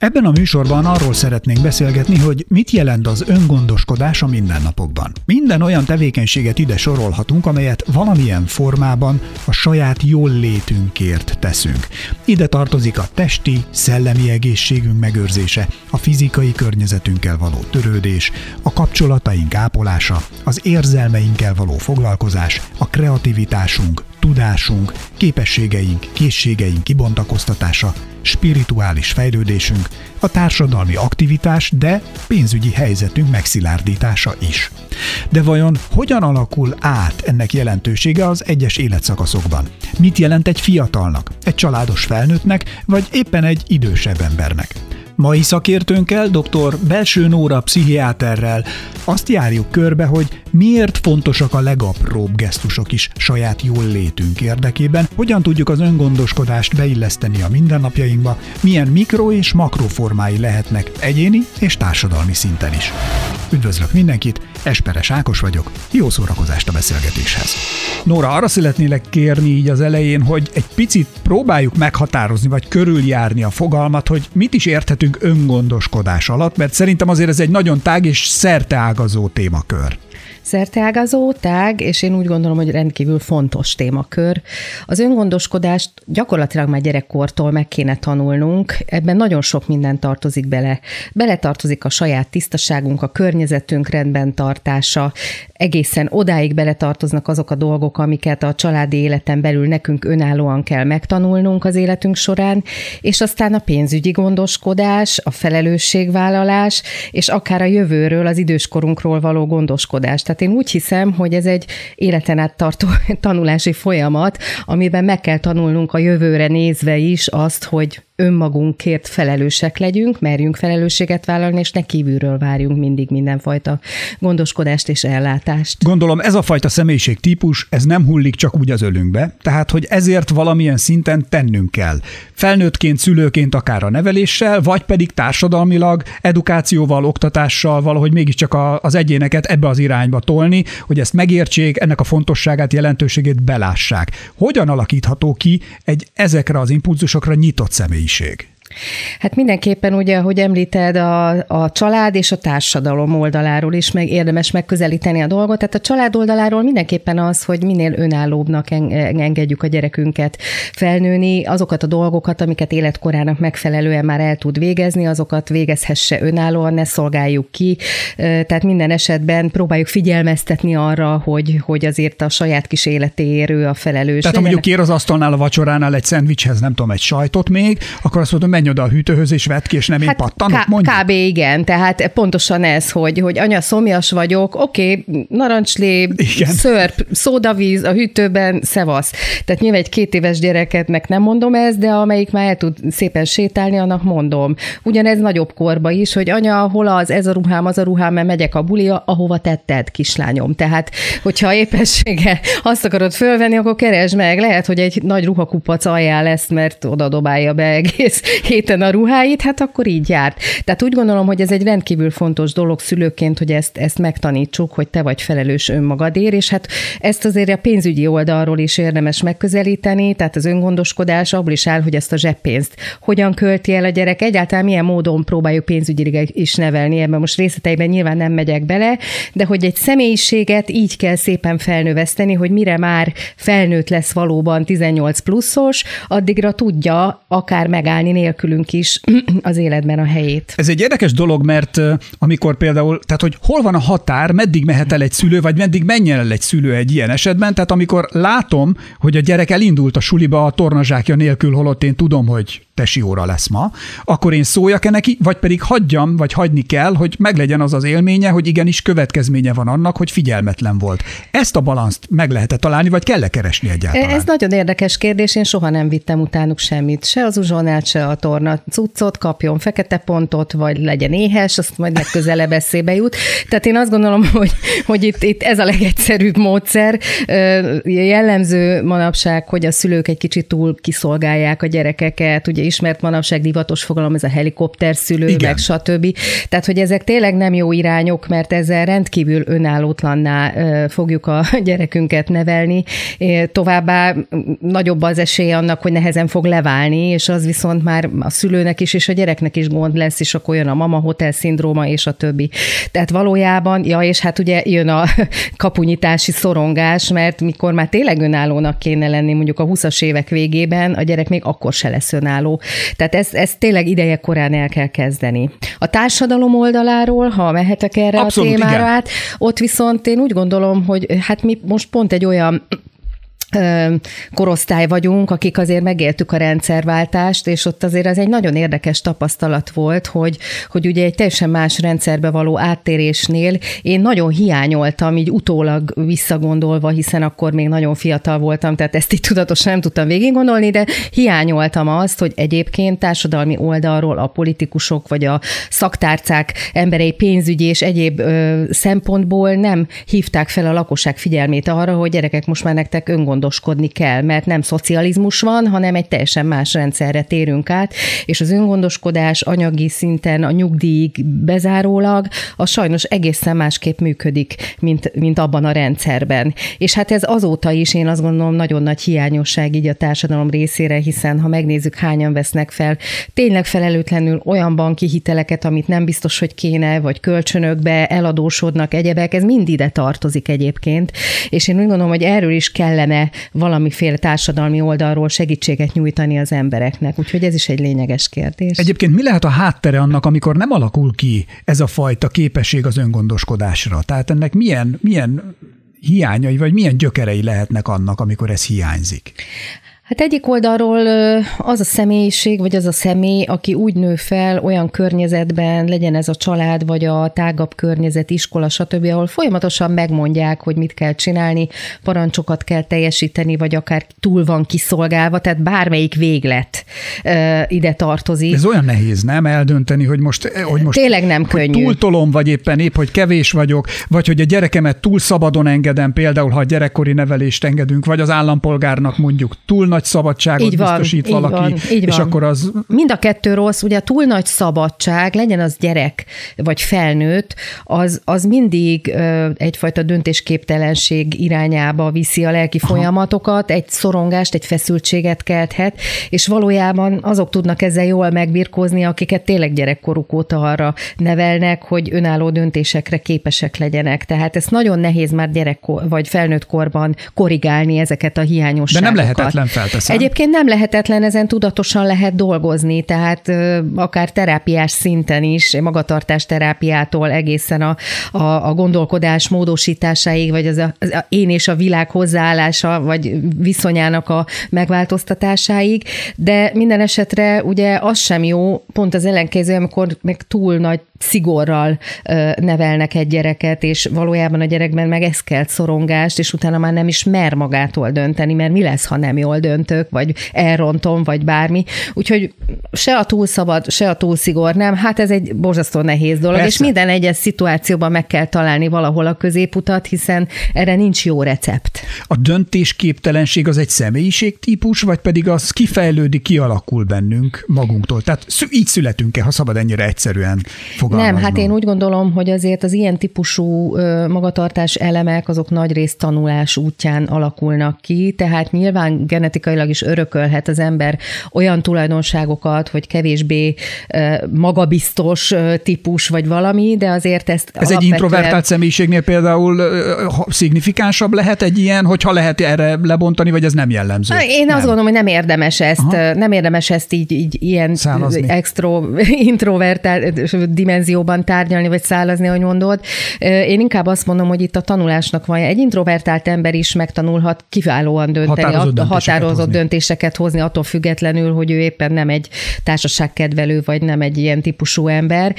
Ebben a műsorban arról szeretnénk beszélgetni, hogy mit jelent az öngondoskodás a mindennapokban. Minden olyan tevékenységet ide sorolhatunk, amelyet valamilyen formában a saját jól létünkért teszünk. Ide tartozik a testi, szellemi egészségünk megőrzése, a fizikai környezetünkkel való törődés, a kapcsolataink ápolása, az érzelmeinkkel való foglalkozás, a kreativitásunk, tudásunk, képességeink, készségeink kibontakoztatása, spirituális fejlődésünk, a társadalmi aktivitás, de pénzügyi helyzetünk megszilárdítása is. De vajon hogyan alakul át ennek jelentősége az egyes életszakaszokban? Mit jelent egy fiatalnak, egy családos felnőttnek, vagy éppen egy idősebb embernek? Mai szakértőnkkel, dr. Belső Nóra pszichiáterrel azt járjuk körbe, hogy miért fontosak a legapróbb gesztusok is saját jól létünk érdekében, hogyan tudjuk az öngondoskodást beilleszteni a mindennapjainkba, milyen mikro és makroformái lehetnek egyéni és társadalmi szinten is. Üdvözlök mindenkit, Esperes Ákos vagyok, jó szórakozást a beszélgetéshez. Nóra, arra szeretnélek kérni így az elején, hogy egy picit próbáljuk meghatározni, vagy körüljárni a fogalmat, hogy mit is érthetünk öngondoskodás alatt, mert szerintem azért ez egy nagyon tág és szerteágazó témakör szerteágazó, tág, és én úgy gondolom, hogy rendkívül fontos témakör. Az öngondoskodást gyakorlatilag már gyerekkortól meg kéne tanulnunk, ebben nagyon sok minden tartozik bele. Bele tartozik a saját tisztaságunk, a környezetünk rendben tartása, egészen odáig beletartoznak azok a dolgok, amiket a családi életen belül nekünk önállóan kell megtanulnunk az életünk során, és aztán a pénzügyi gondoskodás, a felelősségvállalás, és akár a jövőről, az időskorunkról való gondoskodás. Tehát én úgy hiszem, hogy ez egy életen át tartó tanulási folyamat, amiben meg kell tanulnunk a jövőre nézve is azt, hogy önmagunkért felelősek legyünk, merjünk felelősséget vállalni, és ne kívülről várjunk mindig mindenfajta gondoskodást és ellátást. Gondolom ez a fajta személyiségtípus, ez nem hullik csak úgy az ölünkbe, tehát hogy ezért valamilyen szinten tennünk kell. Felnőttként, szülőként akár a neveléssel, vagy pedig társadalmilag, edukációval, oktatással valahogy mégiscsak az egyéneket ebbe az irányba tolni, hogy ezt megértsék, ennek a fontosságát, jelentőségét belássák. Hogyan alakítható ki egy ezekre az impulzusokra nyitott személyiség? Személyiség? Hát mindenképpen ugye, ahogy említed, a, a család és a társadalom oldaláról is meg érdemes megközelíteni a dolgot. Tehát a család oldaláról mindenképpen az, hogy minél önállóbbnak engedjük a gyerekünket felnőni, azokat a dolgokat, amiket életkorának megfelelően már el tud végezni, azokat végezhesse önállóan, ne szolgáljuk ki. Tehát minden esetben próbáljuk figyelmeztetni arra, hogy, hogy azért a saját kis életéért a felelős. Tehát ha mondjuk kér az asztalnál a vacsoránál egy szendvicshez, nem tudom, egy sajtot még, akkor azt mondom, menj oda a hűtőhöz és vedd ki, és nem hát én pattanok, mondjuk? Kb. igen, tehát pontosan ez, hogy, hogy anya szomjas vagyok, oké, okay, narancslé, igen. szörp, szódavíz a hűtőben, szevasz. Tehát nyilván egy két éves gyereketnek nem mondom ezt, de amelyik már el tud szépen sétálni, annak mondom. Ugyanez nagyobb korba is, hogy anya, hol az, ez a ruhám, az a ruhám, mert megyek a bulia, ahova tetted, kislányom. Tehát, hogyha épessége azt akarod fölvenni, akkor keresd meg. Lehet, hogy egy nagy ruhakupac aljá lesz, mert oda dobálja be egész héten a ruháit, hát akkor így járt. Tehát úgy gondolom, hogy ez egy rendkívül fontos dolog szülőként, hogy ezt, ezt megtanítsuk, hogy te vagy felelős önmagadért, és hát ezt azért a pénzügyi oldalról is érdemes megközelíteni, tehát az öngondoskodás abból is áll, hogy ezt a zseppénzt hogyan költi el a gyerek, egyáltalán milyen módon próbáljuk pénzügyileg is nevelni, ebben most részleteiben nyilván nem megyek bele, de hogy egy személyiséget így kell szépen felnöveszteni, hogy mire már felnőtt lesz valóban 18 pluszos, addigra tudja akár megállni nélkül nélkülünk is az életben a helyét. Ez egy érdekes dolog, mert amikor például, tehát hogy hol van a határ, meddig mehet el egy szülő, vagy meddig menjen el egy szülő egy ilyen esetben, tehát amikor látom, hogy a gyerek elindult a suliba a tornazsákja nélkül, holott én tudom, hogy tesi óra lesz ma, akkor én szóljak-e neki, vagy pedig hagyjam, vagy hagyni kell, hogy meglegyen az az élménye, hogy igenis következménye van annak, hogy figyelmetlen volt. Ezt a balanszt meg lehet találni, vagy kell-e keresni egyáltalán? Ez nagyon érdekes kérdés, én soha nem vittem utánuk semmit, se az uzsonát, se a torna cuccot, kapjon fekete pontot, vagy legyen éhes, azt majd legközelebb eszébe jut. Tehát én azt gondolom, hogy, hogy itt, itt ez a legegyszerűbb módszer. Jellemző manapság, hogy a szülők egy kicsit túl kiszolgálják a gyerekeket, ugye is, mert manapság divatos fogalom, ez a helikopterszülő, Igen. meg stb. Tehát, hogy ezek tényleg nem jó irányok, mert ezzel rendkívül önállótlanná fogjuk a gyerekünket nevelni. Továbbá nagyobb az esély annak, hogy nehezen fog leválni, és az viszont már a szülőnek is, és a gyereknek is gond lesz, és akkor jön a mama hotel szindróma, és a többi. Tehát valójában, ja, és hát ugye jön a kapunyítási szorongás, mert mikor már tényleg önállónak kéne lenni, mondjuk a 20-as évek végében, a gyerek még akkor se lesz önálló. Tehát ezt, ezt tényleg ideje korán el kell kezdeni. A társadalom oldaláról, ha mehetek erre Abszolút, a témára igen. át, ott viszont én úgy gondolom, hogy hát mi most pont egy olyan korosztály vagyunk, akik azért megéltük a rendszerváltást, és ott azért az egy nagyon érdekes tapasztalat volt, hogy, hogy ugye egy teljesen más rendszerbe való áttérésnél én nagyon hiányoltam, így utólag visszagondolva, hiszen akkor még nagyon fiatal voltam, tehát ezt így tudatosan nem tudtam végig gondolni, de hiányoltam azt, hogy egyébként társadalmi oldalról a politikusok vagy a szaktárcák emberei pénzügyi és egyéb ö, szempontból nem hívták fel a lakosság figyelmét arra, hogy gyerekek most már nektek öngondolás öngondoskodni kell, mert nem szocializmus van, hanem egy teljesen más rendszerre térünk át, és az öngondoskodás anyagi szinten a nyugdíjig bezárólag, az sajnos egészen másképp működik, mint, mint abban a rendszerben. És hát ez azóta is én azt gondolom nagyon nagy hiányosság így a társadalom részére, hiszen ha megnézzük hányan vesznek fel tényleg felelőtlenül olyan banki hiteleket, amit nem biztos, hogy kéne, vagy kölcsönökbe eladósodnak egyebek, ez mind ide tartozik egyébként, és én úgy gondolom, hogy erről is kellene valamiféle társadalmi oldalról segítséget nyújtani az embereknek. Úgyhogy ez is egy lényeges kérdés. Egyébként mi lehet a háttere annak, amikor nem alakul ki ez a fajta képesség az öngondoskodásra? Tehát ennek milyen, milyen hiányai, vagy milyen gyökerei lehetnek annak, amikor ez hiányzik? Hát egyik oldalról az a személyiség, vagy az a személy, aki úgy nő fel olyan környezetben, legyen ez a család, vagy a tágabb környezet, iskola, stb., ahol folyamatosan megmondják, hogy mit kell csinálni, parancsokat kell teljesíteni, vagy akár túl van kiszolgálva, tehát bármelyik véglet ide tartozik. Ez olyan nehéz, nem eldönteni, hogy most, hogy most Tényleg nem hogy könnyű. túltolom, vagy éppen épp, hogy kevés vagyok, vagy hogy a gyerekemet túl szabadon engedem, például ha a gyerekkori nevelést engedünk, vagy az állampolgárnak mondjuk túl nagy nagy szabadságot így van, biztosít így valaki, van, így és van. akkor az... Mind a kettő rossz, ugye a túl nagy szabadság, legyen az gyerek vagy felnőtt, az, az mindig ö, egyfajta döntésképtelenség irányába viszi a lelki Aha. folyamatokat, egy szorongást, egy feszültséget kelthet, és valójában azok tudnak ezzel jól megbirkózni, akiket tényleg gyerekkoruk óta arra nevelnek, hogy önálló döntésekre képesek legyenek. Tehát ez nagyon nehéz már gyerek vagy felnőtt korban korrigálni ezeket a hiányosságokat. De nem lehetetlen fel teszem. Egyébként nem lehetetlen, ezen tudatosan lehet dolgozni, tehát akár terápiás szinten is, magatartás terápiától egészen a, a, a gondolkodás módosításáig, vagy az, a, az a én és a világ hozzáállása, vagy viszonyának a megváltoztatásáig, de minden esetre ugye az sem jó, pont az ellenkező, amikor meg túl nagy szigorral nevelnek egy gyereket, és valójában a gyerekben meg eszkelt szorongást, és utána már nem is mer magától dönteni, mert mi lesz, ha nem jól döntök, vagy elrontom, vagy bármi. Úgyhogy se a túl szabad, se a túl szigor nem. Hát ez egy borzasztó nehéz dolog, Persze. és minden egyes szituációban meg kell találni valahol a középutat, hiszen erre nincs jó recept. A döntésképtelenség az egy személyiségtípus, vagy pedig az kifejlődik, kialakul bennünk magunktól? Tehát így születünk-e, ha szabad ennyire egyszerűen fogalmaznom? Nem, hát én úgy gondolom, hogy azért az ilyen típusú magatartás elemek azok nagy részt tanulás útján alakulnak ki, tehát nyilván genetikai genetikailag is örökölhet az ember olyan tulajdonságokat, hogy kevésbé magabiztos típus vagy valami, de azért ezt Ez alapvetően... egy introvertált személyiségnél például szignifikánsabb lehet egy ilyen, hogyha lehet erre lebontani, vagy ez nem jellemző? Én nem. azt gondolom, hogy nem érdemes ezt, Aha. nem érdemes ezt így, így ilyen szálazni. extro, introvertált dimenzióban tárgyalni, vagy szálazni, ahogy mondod. Én inkább azt mondom, hogy itt a tanulásnak van. Egy introvertált ember is megtanulhat kiválóan dönteni, határozott határozott hozni. döntéseket hozni, attól függetlenül, hogy ő éppen nem egy társaságkedvelő, vagy nem egy ilyen típusú ember.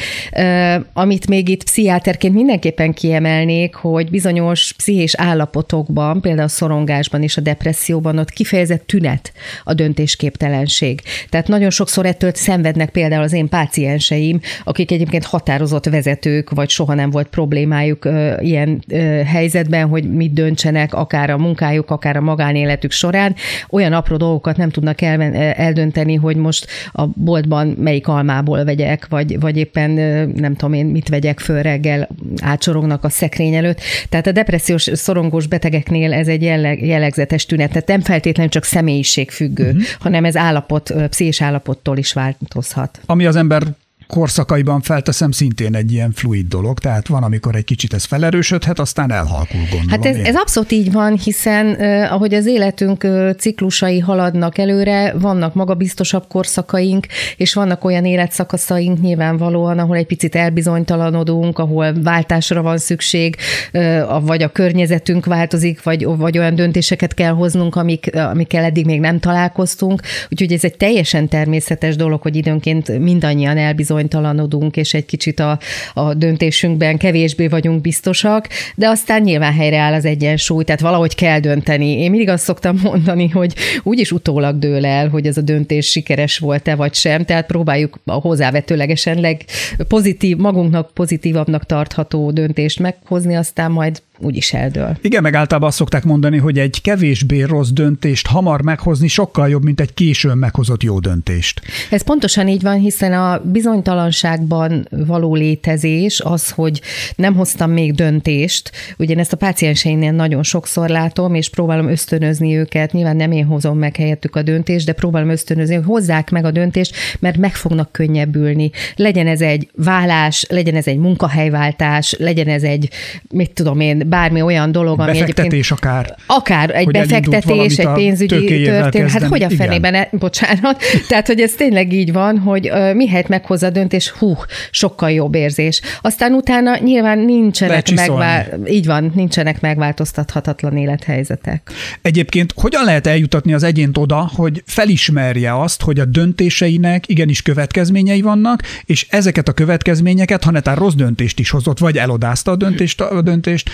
Amit még itt pszichiáterként mindenképpen kiemelnék, hogy bizonyos pszichés állapotokban, például a szorongásban és a depresszióban ott kifejezett tünet a döntésképtelenség. Tehát nagyon sokszor ettől szenvednek például az én pácienseim, akik egyébként határozott vezetők, vagy soha nem volt problémájuk ilyen helyzetben, hogy mit döntsenek, akár a munkájuk, akár a magánéletük során olyan apró dolgokat nem tudnak el, eldönteni, hogy most a boltban melyik almából vegyek, vagy, vagy éppen nem tudom én mit vegyek föl reggel, átsorognak a szekrény előtt. Tehát a depressziós szorongós betegeknél ez egy jelleg, jellegzetes tünet, tehát nem feltétlenül csak személyiségfüggő, uh-huh. hanem ez állapot, pszichés állapottól is változhat. Ami az ember korszakaiban felteszem szintén egy ilyen fluid dolog, tehát van, amikor egy kicsit ez felerősödhet, aztán elhalkul, gondolom. Hát ez, ez abszolút így van, hiszen uh, ahogy az életünk uh, ciklusai haladnak előre, vannak magabiztosabb korszakaink, és vannak olyan életszakaszaink nyilvánvalóan, ahol egy picit elbizonytalanodunk, ahol váltásra van szükség, uh, vagy a környezetünk változik, vagy, vagy olyan döntéseket kell hoznunk, amik, amikkel eddig még nem találkoztunk. Úgyhogy ez egy teljesen természetes dolog, hogy időnként mindannyian elbizony bizonytalanodunk, és egy kicsit a, a döntésünkben kevésbé vagyunk biztosak, de aztán nyilván helyreáll az egyensúly, tehát valahogy kell dönteni. Én mindig azt szoktam mondani, hogy úgyis utólag dől el, hogy ez a döntés sikeres volt-e vagy sem, tehát próbáljuk a hozzávetőlegesen legpozitív, magunknak pozitívabbnak tartható döntést meghozni, aztán majd úgyis eldől. Igen, meg általában azt szokták mondani, hogy egy kevésbé rossz döntést hamar meghozni sokkal jobb, mint egy későn meghozott jó döntést. Ez pontosan így van, hiszen a bizonytalanságban való létezés az, hogy nem hoztam még döntést, ugye ezt a pácienseimnél nagyon sokszor látom, és próbálom ösztönözni őket, nyilván nem én hozom meg helyettük a döntést, de próbálom ösztönözni, hogy hozzák meg a döntést, mert meg fognak könnyebbülni. Legyen ez egy vállás, legyen ez egy munkahelyváltás, legyen ez egy, mit tudom én, bármi olyan dolog, ami befektetés akár. Akár egy befektetés, egy pénzügyi történet. Hát hogy a fenében, e, bocsánat. Tehát, hogy ez tényleg így van, hogy uh, mihelyt meghozza a döntés, hú, sokkal jobb érzés. Aztán utána nyilván nincsenek megvál... így van, nincsenek megváltoztathatatlan élethelyzetek. Egyébként hogyan lehet eljutatni az egyént oda, hogy felismerje azt, hogy a döntéseinek igenis következményei vannak, és ezeket a következményeket, ha netán rossz döntést is hozott, vagy elodázta a döntést, a döntést,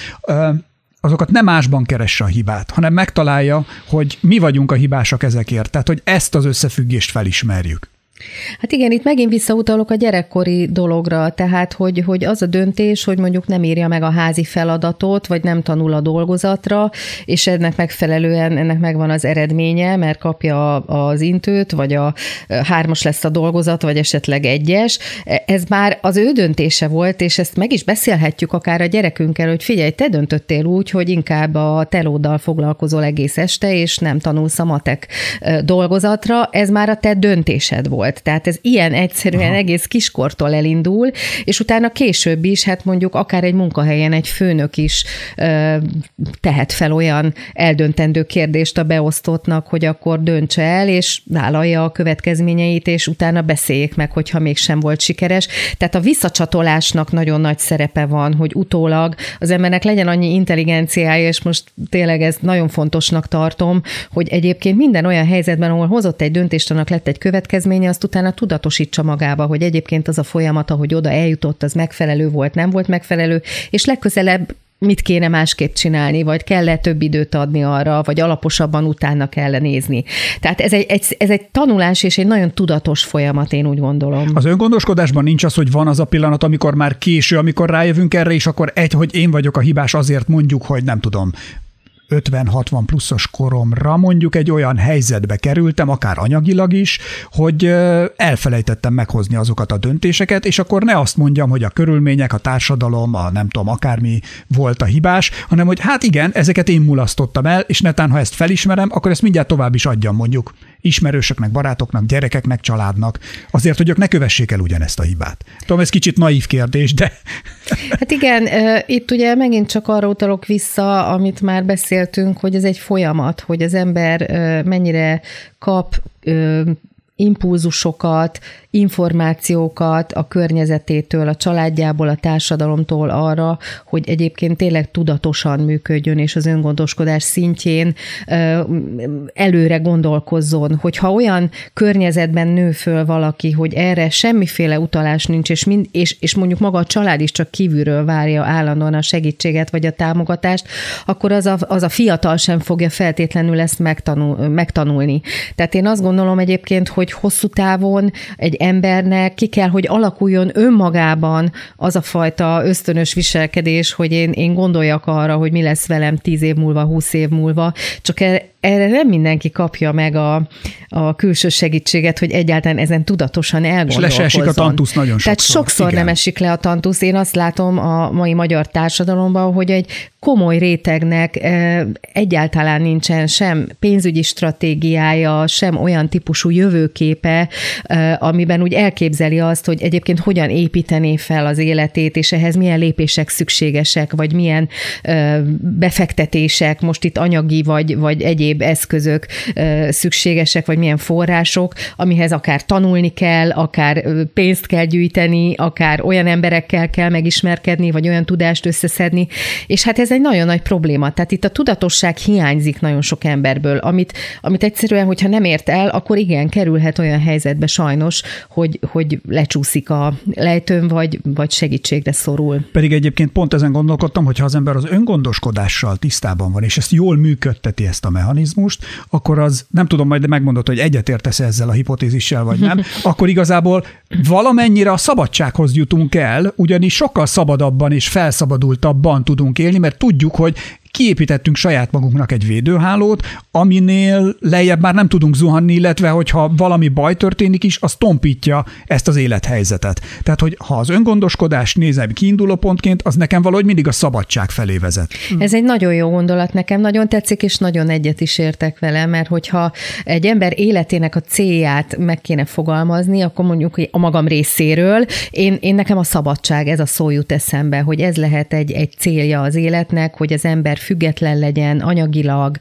azokat nem másban keresse a hibát, hanem megtalálja, hogy mi vagyunk a hibásak ezekért. Tehát, hogy ezt az összefüggést felismerjük. Hát igen, itt megint visszautalok a gyerekkori dologra, tehát hogy, hogy az a döntés, hogy mondjuk nem írja meg a házi feladatot, vagy nem tanul a dolgozatra, és ennek megfelelően ennek megvan az eredménye, mert kapja az intőt, vagy a hármas lesz a dolgozat, vagy esetleg egyes. Ez már az ő döntése volt, és ezt meg is beszélhetjük akár a gyerekünkkel, hogy figyelj, te döntöttél úgy, hogy inkább a telóddal foglalkozol egész este, és nem tanulsz a matek dolgozatra, ez már a te döntésed volt volt. Tehát ez ilyen egyszerűen Aha. egész kiskortól elindul, és utána később is, hát mondjuk akár egy munkahelyen egy főnök is ö, tehet fel olyan eldöntendő kérdést a beosztottnak, hogy akkor döntse el, és vállalja a következményeit, és utána beszéljék meg, hogyha mégsem volt sikeres. Tehát a visszacsatolásnak nagyon nagy szerepe van, hogy utólag az embernek legyen annyi intelligenciája, és most tényleg ez nagyon fontosnak tartom, hogy egyébként minden olyan helyzetben, ahol hozott egy döntést, annak lett egy következménye, azt utána tudatosítsa magába, hogy egyébként az a folyamat, ahogy oda eljutott, az megfelelő volt, nem volt megfelelő, és legközelebb mit kéne másképp csinálni, vagy kell-e több időt adni arra, vagy alaposabban utána kell nézni. Tehát ez egy, egy, ez egy tanulás és egy nagyon tudatos folyamat, én úgy gondolom. Az öngondoskodásban nincs az, hogy van az a pillanat, amikor már késő, amikor rájövünk erre, és akkor egy, hogy én vagyok a hibás, azért mondjuk, hogy nem tudom, 50-60 pluszos koromra mondjuk egy olyan helyzetbe kerültem, akár anyagilag is, hogy elfelejtettem meghozni azokat a döntéseket, és akkor ne azt mondjam, hogy a körülmények, a társadalom, a nem tudom, akármi volt a hibás, hanem hogy hát igen, ezeket én mulasztottam el, és netán, ha ezt felismerem, akkor ezt mindjárt tovább is adjam mondjuk ismerősöknek, barátoknak, gyerekeknek, családnak, azért, hogy ők ne kövessék el ugyanezt a hibát. Tudom, ez kicsit naív kérdés, de... Hát igen, itt ugye megint csak arra utalok vissza, amit már beszéltünk, hogy ez egy folyamat, hogy az ember mennyire kap impulzusokat, információkat a környezetétől, a családjából, a társadalomtól arra, hogy egyébként tényleg tudatosan működjön, és az öngondoskodás szintjén előre gondolkozzon, hogyha olyan környezetben nő föl valaki, hogy erre semmiféle utalás nincs, és, mind, és, és mondjuk maga a család is csak kívülről várja állandóan a segítséget vagy a támogatást, akkor az a, az a fiatal sem fogja feltétlenül ezt megtanul, megtanulni. Tehát én azt gondolom egyébként, hogy hosszú távon egy embernek ki kell, hogy alakuljon önmagában az a fajta ösztönös viselkedés, hogy én, én gondoljak arra, hogy mi lesz velem tíz év múlva, húsz év múlva, csak e, erre nem mindenki kapja meg a, a külső segítséget, hogy egyáltalán ezen tudatosan elgondolkozzon. És le a tantusz nagyon sokszor. Tehát sokszor Igen. nem esik le a tantusz. Én azt látom a mai magyar társadalomban, hogy egy komoly rétegnek egyáltalán nincsen sem pénzügyi stratégiája, sem olyan típusú jövőképe, amiben úgy elképzeli azt, hogy egyébként hogyan építené fel az életét, és ehhez milyen lépések szükségesek, vagy milyen befektetések, most itt anyagi vagy, vagy egyéb eszközök szükségesek, vagy milyen források, amihez akár tanulni kell, akár pénzt kell gyűjteni, akár olyan emberekkel kell megismerkedni, vagy olyan tudást összeszedni, és hát ez egy nagyon nagy probléma. Tehát itt a tudatosság hiányzik nagyon sok emberből, amit, amit egyszerűen, hogyha nem ért el, akkor igen, kerülhet olyan helyzetbe sajnos, hogy, hogy lecsúszik a lejtőn, vagy, vagy segítségre szorul. Pedig egyébként pont ezen gondolkodtam, hogy ha az ember az öngondoskodással tisztában van, és ezt jól működteti ezt a mechanizmust, akkor az, nem tudom, majd megmondod, hogy egyetértesz ezzel a hipotézissel, vagy nem, akkor igazából valamennyire a szabadsághoz jutunk el, ugyanis sokkal szabadabban és felszabadultabban tudunk élni, mert tudjuk, hogy kiépítettünk saját magunknak egy védőhálót, aminél lejjebb már nem tudunk zuhanni, illetve hogyha valami baj történik is, az tompítja ezt az élethelyzetet. Tehát, hogy ha az öngondoskodás nézem kiinduló pontként, az nekem valahogy mindig a szabadság felé vezet. Ez egy nagyon jó gondolat, nekem nagyon tetszik, és nagyon egyet is értek vele, mert hogyha egy ember életének a célját meg kéne fogalmazni, akkor mondjuk hogy a magam részéről, én, én nekem a szabadság, ez a szó jut eszembe, hogy ez lehet egy, egy célja az életnek, hogy az ember független legyen anyagilag,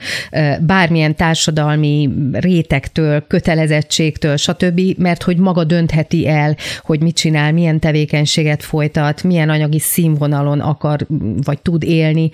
bármilyen társadalmi rétegtől, kötelezettségtől, stb., mert hogy maga döntheti el, hogy mit csinál, milyen tevékenységet folytat, milyen anyagi színvonalon akar vagy tud élni,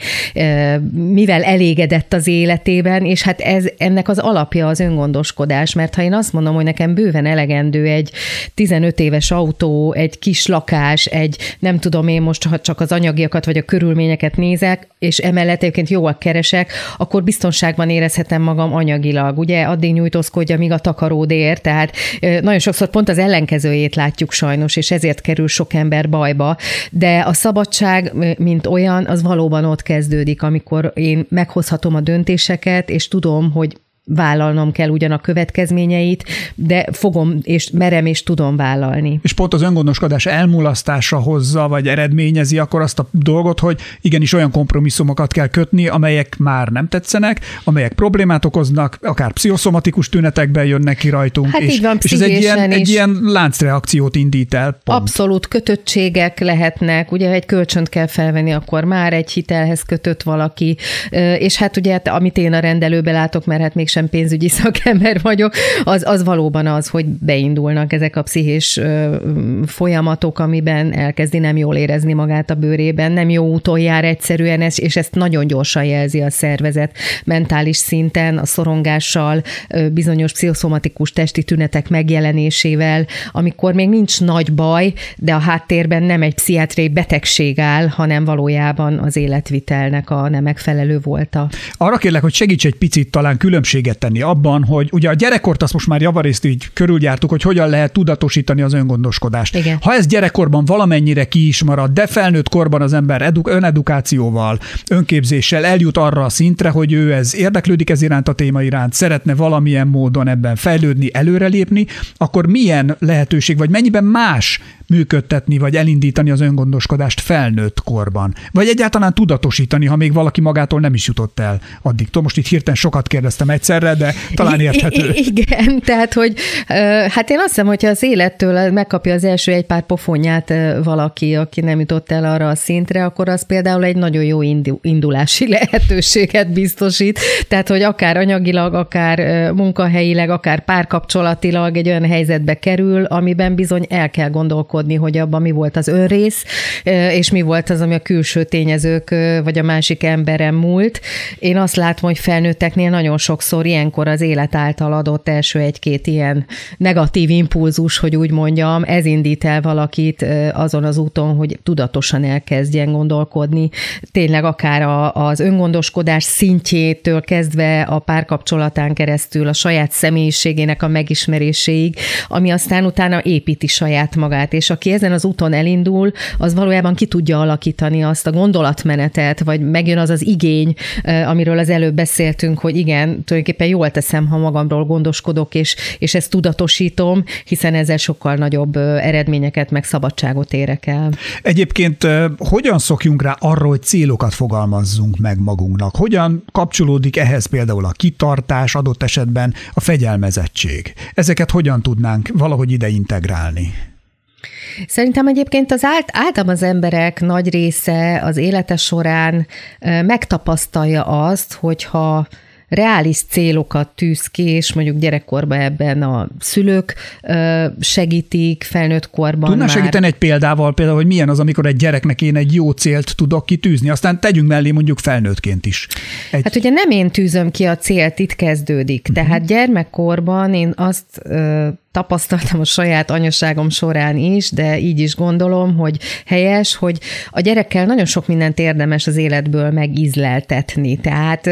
mivel elégedett az életében, és hát ez ennek az alapja az öngondoskodás, mert ha én azt mondom, hogy nekem bőven elegendő egy 15 éves autó, egy kis lakás, egy nem tudom én most, ha csak az anyagiakat vagy a körülményeket nézek, és emellett egyébként jól keresek, akkor biztonságban érezhetem magam anyagilag. Ugye addig nyújtózkodja, míg a takaród ér, tehát nagyon sokszor pont az ellenkezőjét látjuk sajnos, és ezért kerül sok ember bajba. De a szabadság, mint olyan, az valóban ott kezdődik, amikor én meghozhatom a döntéseket, és tudom, hogy vállalnom kell ugyan a következményeit, de fogom és merem és tudom vállalni. És pont az öngondoskodás elmulasztása hozza, vagy eredményezi akkor azt a dolgot, hogy igenis olyan kompromisszumokat kell kötni, amelyek már nem tetszenek, amelyek problémát okoznak, akár pszichoszomatikus tünetekben jönnek ki rajtunk. Hát és, így van, és ez egy ilyen, egy ilyen láncreakciót indít el. Pont. Abszolút kötöttségek lehetnek, ugye egy kölcsönt kell felvenni, akkor már egy hitelhez kötött valaki, és hát ugye amit én a rendelőbe látok, mert hát még sem pénzügyi szakember vagyok, az, az valóban az, hogy beindulnak ezek a pszichés folyamatok, amiben elkezdi nem jól érezni magát a bőrében, nem jó úton jár egyszerűen, és ezt nagyon gyorsan jelzi a szervezet mentális szinten, a szorongással, bizonyos pszichoszomatikus testi tünetek megjelenésével, amikor még nincs nagy baj, de a háttérben nem egy pszichiátriai betegség áll, hanem valójában az életvitelnek a nem megfelelő volta. Arra kérlek, hogy segíts egy picit talán különbség különbséget tenni abban, hogy ugye a gyerekkort azt most már javarészt így körüljártuk, hogy hogyan lehet tudatosítani az öngondoskodást. Igen. Ha ez gyerekkorban valamennyire ki is marad, de felnőtt korban az ember edu- önedukációval, önképzéssel eljut arra a szintre, hogy ő ez érdeklődik ez iránt a téma iránt, szeretne valamilyen módon ebben fejlődni, előrelépni, akkor milyen lehetőség, vagy mennyiben más működtetni, vagy elindítani az öngondoskodást felnőtt korban? Vagy egyáltalán tudatosítani, ha még valaki magától nem is jutott el addig. Tudom, most itt hirtelen sokat kérdeztem egyszerre, de talán érthető. I- igen, tehát, hogy hát én azt hiszem, hogyha az élettől megkapja az első egy pár pofonját valaki, aki nem jutott el arra a szintre, akkor az például egy nagyon jó indulási lehetőséget biztosít. Tehát, hogy akár anyagilag, akár munkahelyileg, akár párkapcsolatilag egy olyan helyzetbe kerül, amiben bizony el kell gondolkodni gondolkodni, hogy abban mi volt az önrész, és mi volt az, ami a külső tényezők vagy a másik emberem múlt. Én azt látom, hogy felnőtteknél nagyon sokszor ilyenkor az élet által adott első egy-két ilyen negatív impulzus, hogy úgy mondjam, ez indít el valakit azon az úton, hogy tudatosan elkezdjen gondolkodni. Tényleg akár a, az öngondoskodás szintjétől kezdve a párkapcsolatán keresztül a saját személyiségének a megismeréséig, ami aztán utána építi saját magát, és aki ezen az úton elindul, az valójában ki tudja alakítani azt a gondolatmenetet, vagy megjön az az igény, amiről az előbb beszéltünk, hogy igen, tulajdonképpen jól teszem, ha magamról gondoskodok, és, és ezt tudatosítom, hiszen ezzel sokkal nagyobb eredményeket, meg szabadságot érek el. Egyébként hogyan szokjunk rá arra, hogy célokat fogalmazzunk meg magunknak? Hogyan kapcsolódik ehhez például a kitartás, adott esetben a fegyelmezettség? Ezeket hogyan tudnánk valahogy ide integrálni? Szerintem egyébként az ált, általában az emberek nagy része az élete során megtapasztalja azt, hogyha reális célokat tűz ki, és mondjuk gyerekkorban ebben a szülők segítik, felnőtt korban Tudná már. segíteni egy példával, például, hogy milyen az, amikor egy gyereknek én egy jó célt tudok kitűzni, aztán tegyünk mellé mondjuk felnőttként is. Egy... Hát ugye nem én tűzöm ki a célt, itt kezdődik. Uh-huh. Tehát gyermekkorban én azt tapasztaltam a saját anyaságom során is, de így is gondolom, hogy helyes, hogy a gyerekkel nagyon sok mindent érdemes az életből megízleltetni. Tehát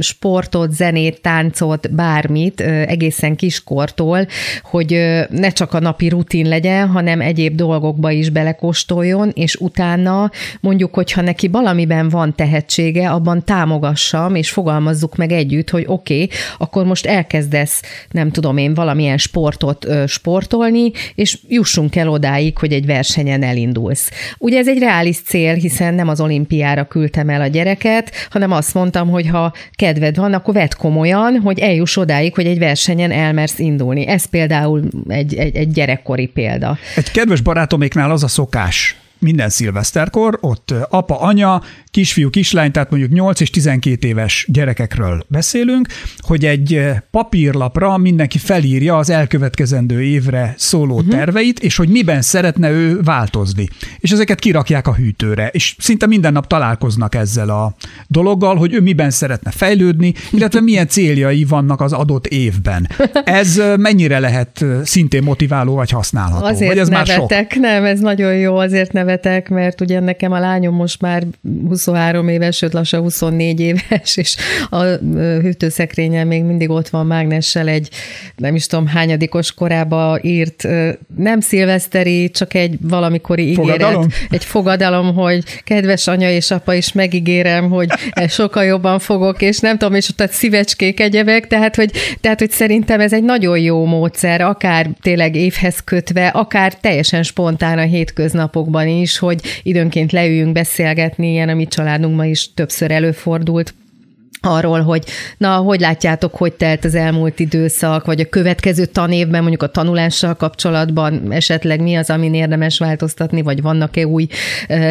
sportot, zenét, táncot, bármit, egészen kiskortól, hogy ne csak a napi rutin legyen, hanem egyéb dolgokba is belekóstoljon, és utána mondjuk, hogyha neki valamiben van tehetsége, abban támogassam, és fogalmazzuk meg együtt, hogy oké, okay, akkor most elkezdesz, nem tudom én, valamilyen sportot jót sportolni, és jussunk el odáig, hogy egy versenyen elindulsz. Ugye ez egy reális cél, hiszen nem az olimpiára küldtem el a gyereket, hanem azt mondtam, hogy ha kedved van, akkor vedd komolyan, hogy eljuss odáig, hogy egy versenyen elmersz indulni. Ez például egy, egy, egy gyerekkori példa. Egy kedves barátoméknál az a szokás, minden szilveszterkor, ott apa, anya, kisfiú, kislány, tehát mondjuk 8 és 12 éves gyerekekről beszélünk, hogy egy papírlapra mindenki felírja az elkövetkezendő évre szóló uh-huh. terveit, és hogy miben szeretne ő változni. És ezeket kirakják a hűtőre, és szinte minden nap találkoznak ezzel a dologgal, hogy ő miben szeretne fejlődni, illetve milyen céljai vannak az adott évben. Ez mennyire lehet szintén motiváló vagy használható? Azért vagy ez nevetek, már sok? nem, ez nagyon jó, azért nevetek, mert ugye nekem a lányom most már 23 éves, sőt lassan 24 éves, és a hűtőszekrényen még mindig ott van mágnessel egy, nem is tudom, hányadikos korába írt, nem szilveszteri, csak egy valamikori fogadalom? ígéret. Egy fogadalom, hogy kedves anya és apa is megígérem, hogy sokkal jobban fogok, és nem tudom, és ott a szívecskék egyebek, tehát hogy, tehát, hogy szerintem ez egy nagyon jó módszer, akár tényleg évhez kötve, akár teljesen spontán a hétköznapokban is, hogy időnként leüljünk beszélgetni, ilyen, ami családunkban is többször előfordult, arról, hogy na, hogy látjátok, hogy telt az elmúlt időszak, vagy a következő tanévben mondjuk a tanulással kapcsolatban esetleg mi az, amin érdemes változtatni, vagy vannak-e új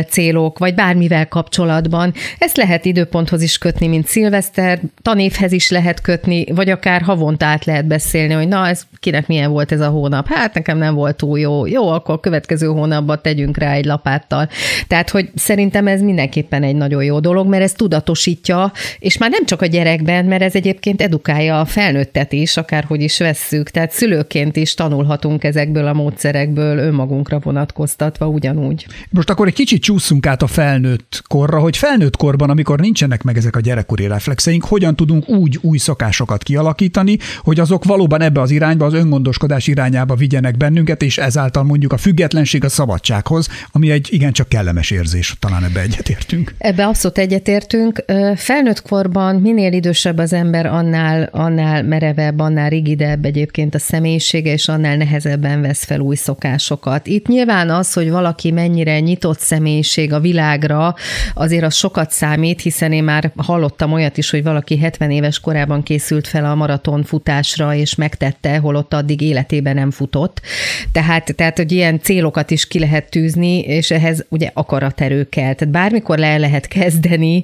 célok, vagy bármivel kapcsolatban. Ezt lehet időponthoz is kötni, mint szilveszter, tanévhez is lehet kötni, vagy akár havonta át lehet beszélni, hogy na, ez kinek milyen volt ez a hónap. Hát nekem nem volt túl jó. Jó, akkor a következő hónapban tegyünk rá egy lapáttal. Tehát, hogy szerintem ez mindenképpen egy nagyon jó dolog, mert ez tudatosítja, és már nem csak a gyerekben, mert ez egyébként edukálja a felnőttet is, akárhogy is vesszük. Tehát szülőként is tanulhatunk ezekből a módszerekből önmagunkra vonatkoztatva ugyanúgy. Most akkor egy kicsit csúszunk át a felnőtt korra, hogy felnőtt korban, amikor nincsenek meg ezek a gyerekkori reflexeink, hogyan tudunk úgy új szokásokat kialakítani, hogy azok valóban ebbe az irányba, az öngondoskodás irányába vigyenek bennünket, és ezáltal mondjuk a függetlenség a szabadsághoz, ami egy igencsak kellemes érzés, talán ebbe egyetértünk. Ebbe abszolút egyetértünk. Felnőtt korban van, minél idősebb az ember, annál, annál merevebb, annál rigidebb egyébként a személyisége, és annál nehezebben vesz fel új szokásokat. Itt nyilván az, hogy valaki mennyire nyitott személyiség a világra, azért az sokat számít, hiszen én már hallottam olyat is, hogy valaki 70 éves korában készült fel a maraton futásra, és megtette, holott addig életében nem futott. Tehát, tehát hogy ilyen célokat is ki lehet tűzni, és ehhez ugye akaraterő kell. Tehát bármikor le lehet kezdeni,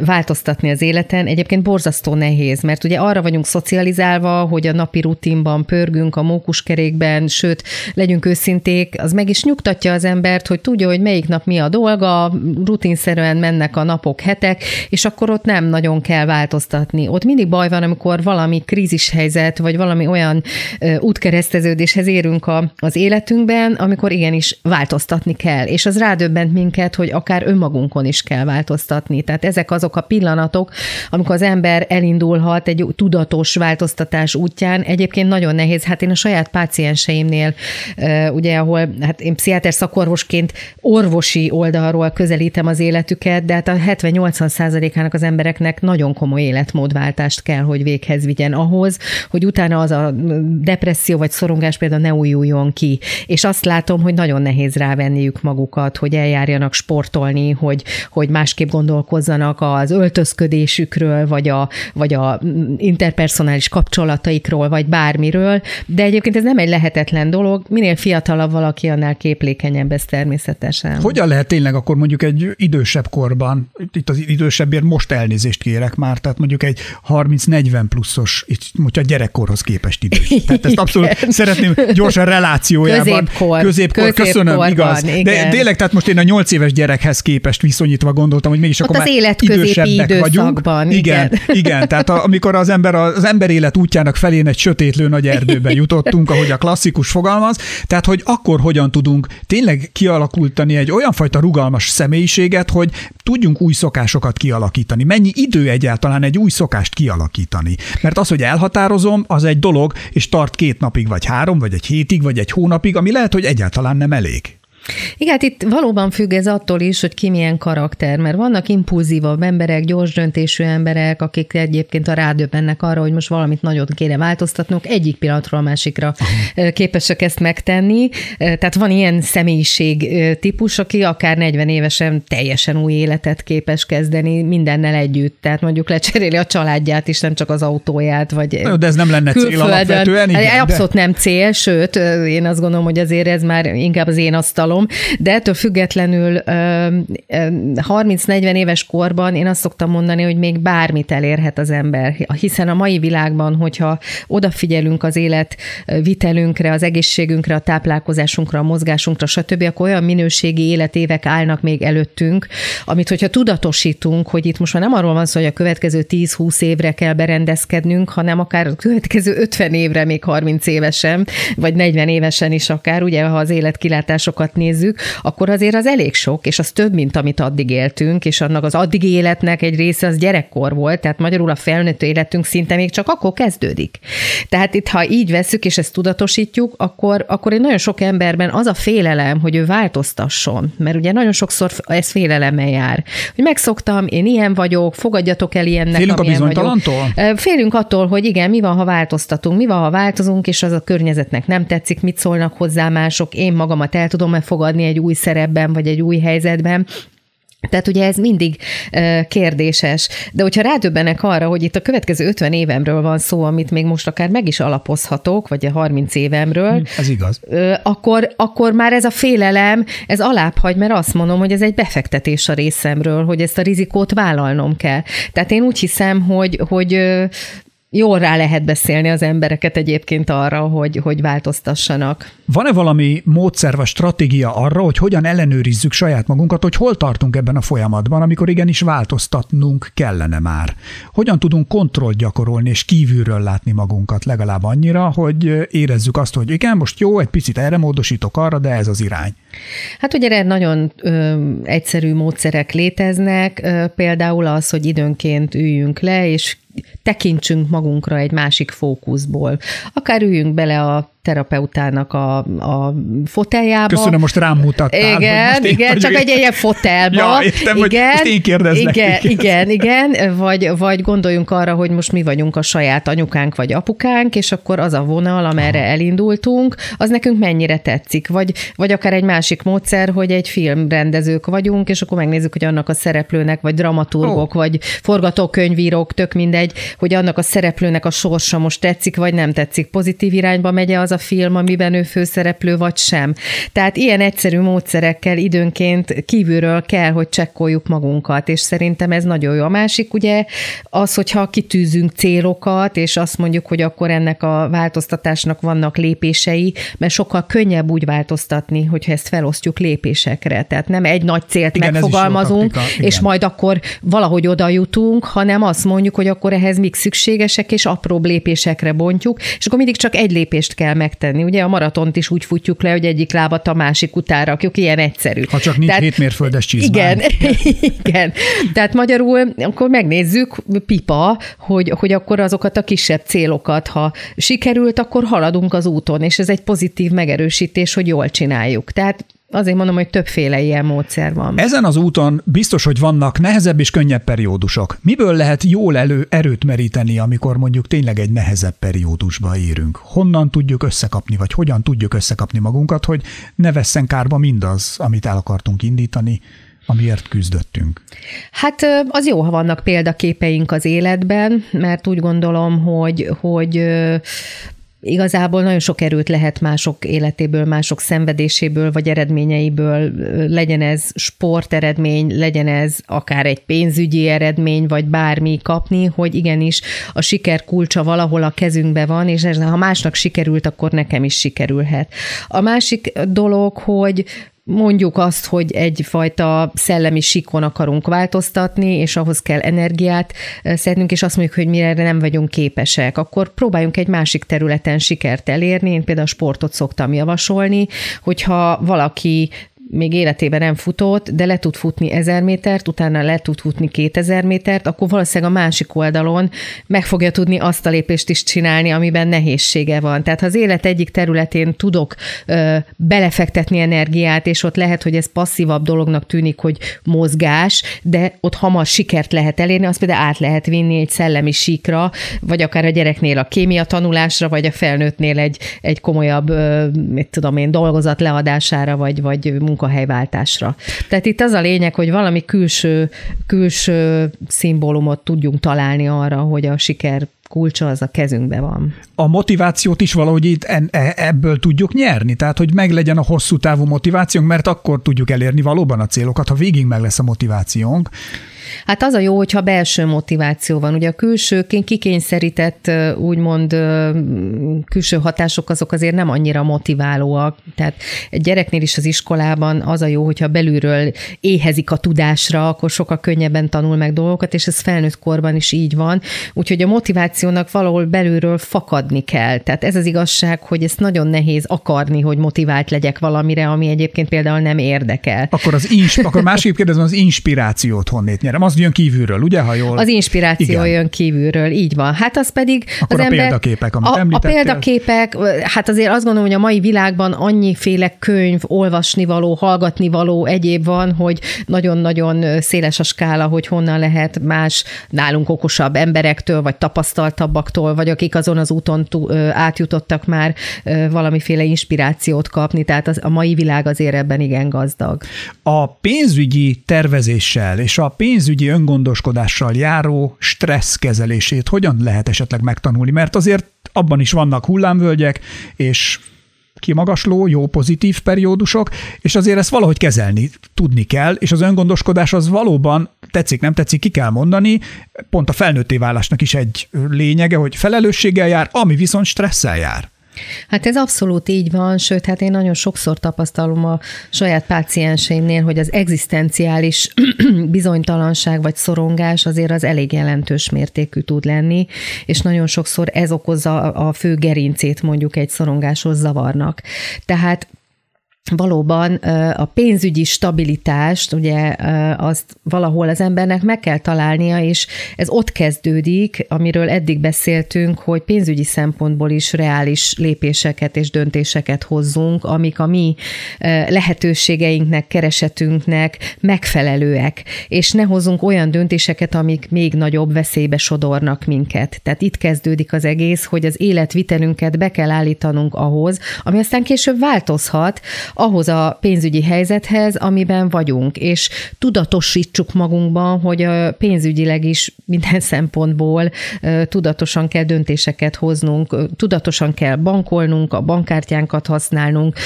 változtatni az élet területen egyébként borzasztó nehéz, mert ugye arra vagyunk szocializálva, hogy a napi rutinban pörgünk a mókuskerékben, sőt, legyünk őszinték, az meg is nyugtatja az embert, hogy tudja, hogy melyik nap mi a dolga, rutinszerűen mennek a napok, hetek, és akkor ott nem nagyon kell változtatni. Ott mindig baj van, amikor valami krízishelyzet, vagy valami olyan útkereszteződéshez érünk a, az életünkben, amikor igenis változtatni kell. És az rádöbbent minket, hogy akár önmagunkon is kell változtatni. Tehát ezek azok a pillanatok, amikor az ember elindulhat egy tudatos változtatás útján, egyébként nagyon nehéz. Hát én a saját pácienseimnél, ugye, ahol hát én pszichiáter szakorvosként orvosi oldalról közelítem az életüket, de hát a 70-80 százalékának az embereknek nagyon komoly életmódváltást kell, hogy véghez vigyen ahhoz, hogy utána az a depresszió vagy szorongás például ne újuljon ki. És azt látom, hogy nagyon nehéz rávenniük magukat, hogy eljárjanak sportolni, hogy, hogy másképp gondolkozzanak az öltözködésükről, vagy a, vagy a interpersonális kapcsolataikról, vagy bármiről, de egyébként ez nem egy lehetetlen dolog, minél fiatalabb valaki, annál képlékenyebb ez természetesen. Hogyan lehet tényleg akkor mondjuk egy idősebb korban, itt az idősebbért most elnézést kérek már, tehát mondjuk egy 30-40 pluszos, mondjuk a gyerekkorhoz képest idős. Tehát ezt abszolút igen. szeretném gyorsan relációjában. Középkor. Középkor, középkor köszönöm, igaz. Igen. De tényleg, tehát most én a 8 éves gyerekhez képest viszonyítva gondoltam, hogy mégis Ott akkor az már idősebbek vagyunk. Igen, igen, igen. Tehát amikor az ember az ember élet útjának felén egy sötétlő nagy erdőben jutottunk, ahogy a klasszikus fogalmaz, tehát hogy akkor hogyan tudunk tényleg kialakultani egy olyan fajta rugalmas személyiséget, hogy tudjunk új szokásokat kialakítani. Mennyi idő egyáltalán egy új szokást kialakítani? Mert az, hogy elhatározom, az egy dolog, és tart két napig, vagy három, vagy egy hétig, vagy egy hónapig, ami lehet, hogy egyáltalán nem elég. Igen, hát itt valóban függ ez attól is, hogy ki milyen karakter, mert vannak impulzívabb emberek, gyors döntésű emberek, akik egyébként a rádöbbennek arra, hogy most valamit nagyot kéne változtatnunk, egyik pillanatról a másikra képesek ezt megtenni. Tehát van ilyen személyiség típus, aki akár 40 évesen teljesen új életet képes kezdeni mindennel együtt. Tehát mondjuk lecseréli a családját is, nem csak az autóját, vagy De ez nem lenne cél alapvetően. Igen, Abszolút de... nem cél, sőt, én azt gondolom, hogy azért ez már inkább az én asztalom, gondolom, de ettől függetlenül 30-40 éves korban én azt szoktam mondani, hogy még bármit elérhet az ember, hiszen a mai világban, hogyha odafigyelünk az élet vitelünkre, az egészségünkre, a táplálkozásunkra, a mozgásunkra, stb., akkor olyan minőségi életévek állnak még előttünk, amit hogyha tudatosítunk, hogy itt most már nem arról van szó, hogy a következő 10-20 évre kell berendezkednünk, hanem akár a következő 50 évre, még 30 évesen, vagy 40 évesen is akár, ugye, ha az életkilátásokat nézzük, akkor azért az elég sok, és az több, mint amit addig éltünk, és annak az addigi életnek egy része az gyerekkor volt, tehát magyarul a felnőtt életünk szinte még csak akkor kezdődik. Tehát itt, ha így veszük, és ezt tudatosítjuk, akkor, akkor egy nagyon sok emberben az a félelem, hogy ő változtasson, mert ugye nagyon sokszor ez félelemmel jár. Hogy megszoktam, én ilyen vagyok, fogadjatok el ilyennek, Félünk a bizonytalantól? Félünk attól, hogy igen, mi van, ha változtatunk, mi van, ha változunk, és az a környezetnek nem tetszik, mit szólnak hozzá mások, én magamat el tudom-e fogadni egy új szerepben, vagy egy új helyzetben, tehát ugye ez mindig kérdéses. De hogyha rádöbbenek arra, hogy itt a következő 50 évemről van szó, amit még most akár meg is alapozhatok, vagy a 30 évemről. Hm, ez igaz. Akkor, akkor már ez a félelem, ez alább hagy, mert azt mondom, hogy ez egy befektetés a részemről, hogy ezt a rizikót vállalnom kell. Tehát én úgy hiszem, hogy, hogy jól rá lehet beszélni az embereket egyébként arra, hogy, hogy változtassanak. Van-e valami módszer vagy stratégia arra, hogy hogyan ellenőrizzük saját magunkat, hogy hol tartunk ebben a folyamatban, amikor igenis változtatnunk kellene már? Hogyan tudunk kontrollt gyakorolni és kívülről látni magunkat legalább annyira, hogy érezzük azt, hogy igen, most jó, egy picit erre módosítok arra, de ez az irány. Hát ugye erre nagyon ö, egyszerű módszerek léteznek, ö, például az, hogy időnként üljünk le, és tekintsünk magunkra egy másik fókuszból. Akár üljünk bele a terapeutának a, a foteljába. Köszönöm, most rám mutattál. Igen, igen, csak egy ilyen fotelba. Ja, értem, igen, hogy én kérdezlek. Igen, igen, igen, vagy, vagy gondoljunk arra, hogy most mi vagyunk a saját anyukánk vagy apukánk, és akkor az a vonal, amerre Aha. elindultunk, az nekünk mennyire tetszik. Vagy, vagy akár egy másik módszer, hogy egy filmrendezők vagyunk, és akkor megnézzük, hogy annak a szereplőnek, vagy dramaturgok, oh. vagy forgatókönyvírók, tök mindegy, hogy annak a szereplőnek a sorsa most tetszik, vagy nem tetszik, pozitív irányba megy az a film, amiben ő főszereplő, vagy sem. Tehát ilyen egyszerű módszerekkel időnként kívülről kell, hogy csekkoljuk magunkat, és szerintem ez nagyon jó. A másik ugye az, hogyha kitűzünk célokat, és azt mondjuk, hogy akkor ennek a változtatásnak vannak lépései, mert sokkal könnyebb úgy változtatni, hogyha ezt felosztjuk lépésekre. Tehát nem egy nagy célt Igen, megfogalmazunk, és majd akkor valahogy oda jutunk, hanem azt mondjuk, hogy akkor ehhez mik szükségesek, és apróbb lépésekre bontjuk, és akkor mindig csak egy lépést kell meg megtenni. Ugye a maratont is úgy futjuk le, hogy egyik lábat a másik utára rakjuk, ilyen egyszerű. Ha csak nincs Tehát, 7 mérföldes csizmán. Igen, igen. Tehát magyarul akkor megnézzük, pipa, hogy, hogy akkor azokat a kisebb célokat, ha sikerült, akkor haladunk az úton, és ez egy pozitív megerősítés, hogy jól csináljuk. Tehát Azért mondom, hogy többféle ilyen módszer van. Ezen az úton biztos, hogy vannak nehezebb és könnyebb periódusok. Miből lehet jól elő erőt meríteni, amikor mondjuk tényleg egy nehezebb periódusba érünk? Honnan tudjuk összekapni, vagy hogyan tudjuk összekapni magunkat, hogy ne vesszen kárba mindaz, amit el akartunk indítani, amiért küzdöttünk? Hát az jó, ha vannak példaképeink az életben, mert úgy gondolom, hogy, hogy igazából nagyon sok erőt lehet mások életéből, mások szenvedéséből vagy eredményeiből, legyen ez sporteredmény, legyen ez akár egy pénzügyi eredmény, vagy bármi kapni, hogy igenis a siker kulcsa valahol a kezünkbe van, és ez, ha másnak sikerült, akkor nekem is sikerülhet. A másik dolog, hogy mondjuk azt, hogy egyfajta szellemi sikon akarunk változtatni, és ahhoz kell energiát szednünk, és azt mondjuk, hogy mire nem vagyunk képesek, akkor próbáljunk egy másik területen sikert elérni. Én például a sportot szoktam javasolni, hogyha valaki még életében nem futott, de le tud futni ezer métert, utána le tud futni kétezer métert, akkor valószínűleg a másik oldalon meg fogja tudni azt a lépést is csinálni, amiben nehézsége van. Tehát ha az élet egyik területén tudok ö, belefektetni energiát, és ott lehet, hogy ez passzívabb dolognak tűnik, hogy mozgás, de ott hamar sikert lehet elérni, azt például át lehet vinni egy szellemi síkra, vagy akár a gyereknél a kémia tanulásra, vagy a felnőttnél egy, egy komolyabb, ö, mit tudom én, dolgozat leadására, vagy, vagy munkahelyváltásra. Tehát itt az a lényeg, hogy valami külső, külső szimbólumot tudjunk találni arra, hogy a siker kulcsa az a kezünkben van. A motivációt is valahogy itt e, ebből tudjuk nyerni, tehát hogy meglegyen a hosszú távú motivációnk, mert akkor tudjuk elérni valóban a célokat, ha végig meg lesz a motivációnk. Hát az a jó, hogyha belső motiváció van. Ugye a külső kikényszerített, úgymond külső hatások azok azért nem annyira motiválóak. Tehát egy gyereknél is az iskolában az a jó, hogyha belülről éhezik a tudásra, akkor sokkal könnyebben tanul meg dolgokat, és ez felnőtt korban is így van. Úgyhogy a motivációnak valahol belülről fakadni kell. Tehát ez az igazság, hogy ezt nagyon nehéz akarni, hogy motivált legyek valamire, ami egyébként például nem érdekel. Akkor az ins- akkor másképp kérdezem, az inspirációt honnét nyerem? Az jön kívülről, ugye, ha jól? Az inspiráció Igen. jön kívülről, így van. Hát az pedig Akkor az a ember, példaképek, amit a, a példaképek, hát azért azt gondolom, hogy a mai világban annyiféle könyv, olvasnivaló, hallgatnivaló, egyéb van, hogy nagyon-nagyon széles a skála, hogy honnan lehet más nálunk okosabb emberektől, vagy tapasztaltabbaktól, vagy akik azon az úton átjutottak már valamiféle inspirációt kapni, tehát az, a mai világ azért ebben igen gazdag. A pénzügyi tervezéssel és a pénzügyi öngondoskodással járó stressz kezelését hogyan lehet esetleg megtanulni? Mert azért abban is vannak hullámvölgyek, és kimagasló, jó pozitív periódusok, és azért ezt valahogy kezelni tudni kell, és az öngondoskodás az valóban tetszik, nem tetszik, ki kell mondani, pont a felnőtté válásnak is egy lényege, hogy felelősséggel jár, ami viszont stresszel jár. Hát ez abszolút így van, sőt, hát én nagyon sokszor tapasztalom a saját pácienseimnél, hogy az egzisztenciális bizonytalanság vagy szorongás azért az elég jelentős mértékű tud lenni, és nagyon sokszor ez okozza a fő gerincét mondjuk egy szorongáshoz zavarnak. Tehát valóban a pénzügyi stabilitást, ugye azt valahol az embernek meg kell találnia, és ez ott kezdődik, amiről eddig beszéltünk, hogy pénzügyi szempontból is reális lépéseket és döntéseket hozzunk, amik a mi lehetőségeinknek, keresetünknek megfelelőek, és ne hozzunk olyan döntéseket, amik még nagyobb veszélybe sodornak minket. Tehát itt kezdődik az egész, hogy az életvitelünket be kell állítanunk ahhoz, ami aztán később változhat, ahhoz a pénzügyi helyzethez, amiben vagyunk, és tudatosítsuk magunkban, hogy pénzügyileg is minden szempontból tudatosan kell döntéseket hoznunk, tudatosan kell bankolnunk, a bankkártyánkat használnunk,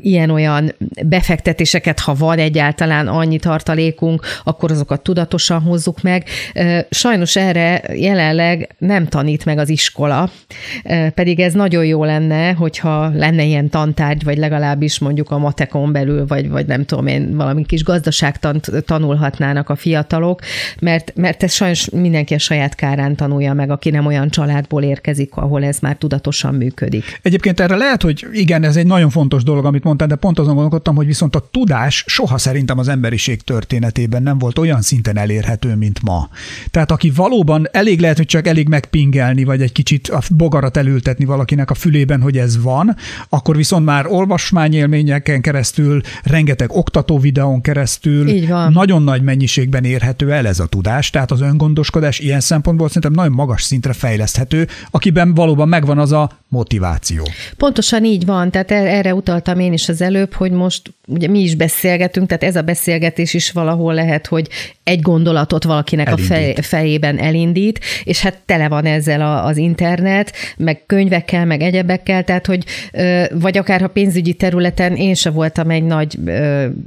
ilyen-olyan befektetéseket, ha van egyáltalán annyi tartalékunk, akkor azokat tudatosan hozzuk meg. Sajnos erre jelenleg nem tanít meg az iskola, pedig ez nagyon jó lenne, hogyha lenne ilyen tantárgy, vagy legalábbis mondjuk a matekon belül, vagy, vagy nem tudom én, valami kis gazdaságtant tanulhatnának a fiatalok, mert, mert ez sajnos mindenki a saját kárán tanulja meg, aki nem olyan családból érkezik, ahol ez már tudatosan működik. Egyébként erre lehet, hogy igen, ez egy nagyon fontos dolog, amit mondtál, de pont azon gondolkodtam, hogy viszont a tudás soha szerintem az emberiség történetében nem volt olyan szinten elérhető, mint ma. Tehát aki valóban elég lehet, hogy csak elég megpingelni, vagy egy kicsit a bogarat elültetni valakinek a fülében, hogy ez van, akkor viszont már olvasmányélményeken keresztül, rengeteg oktató videón keresztül nagyon nagy mennyiségben érhető el ez a tudás. Tehát az öngondoskodás ilyen szempontból szerintem nagyon magas szintre fejleszthető, akiben valóban megvan az a motiváció. Pontosan így van, tehát er-, erre utaltam én is az előbb, hogy most ugye mi is beszélgetünk, tehát ez a beszélgetés is valahol lehet, hogy egy gondolatot valakinek elindít. a fej, fejében elindít, és hát tele van ezzel a, az internet, meg könyvekkel, meg egyebekkel, tehát hogy vagy akár ha pénzügyi területen én se voltam egy nagy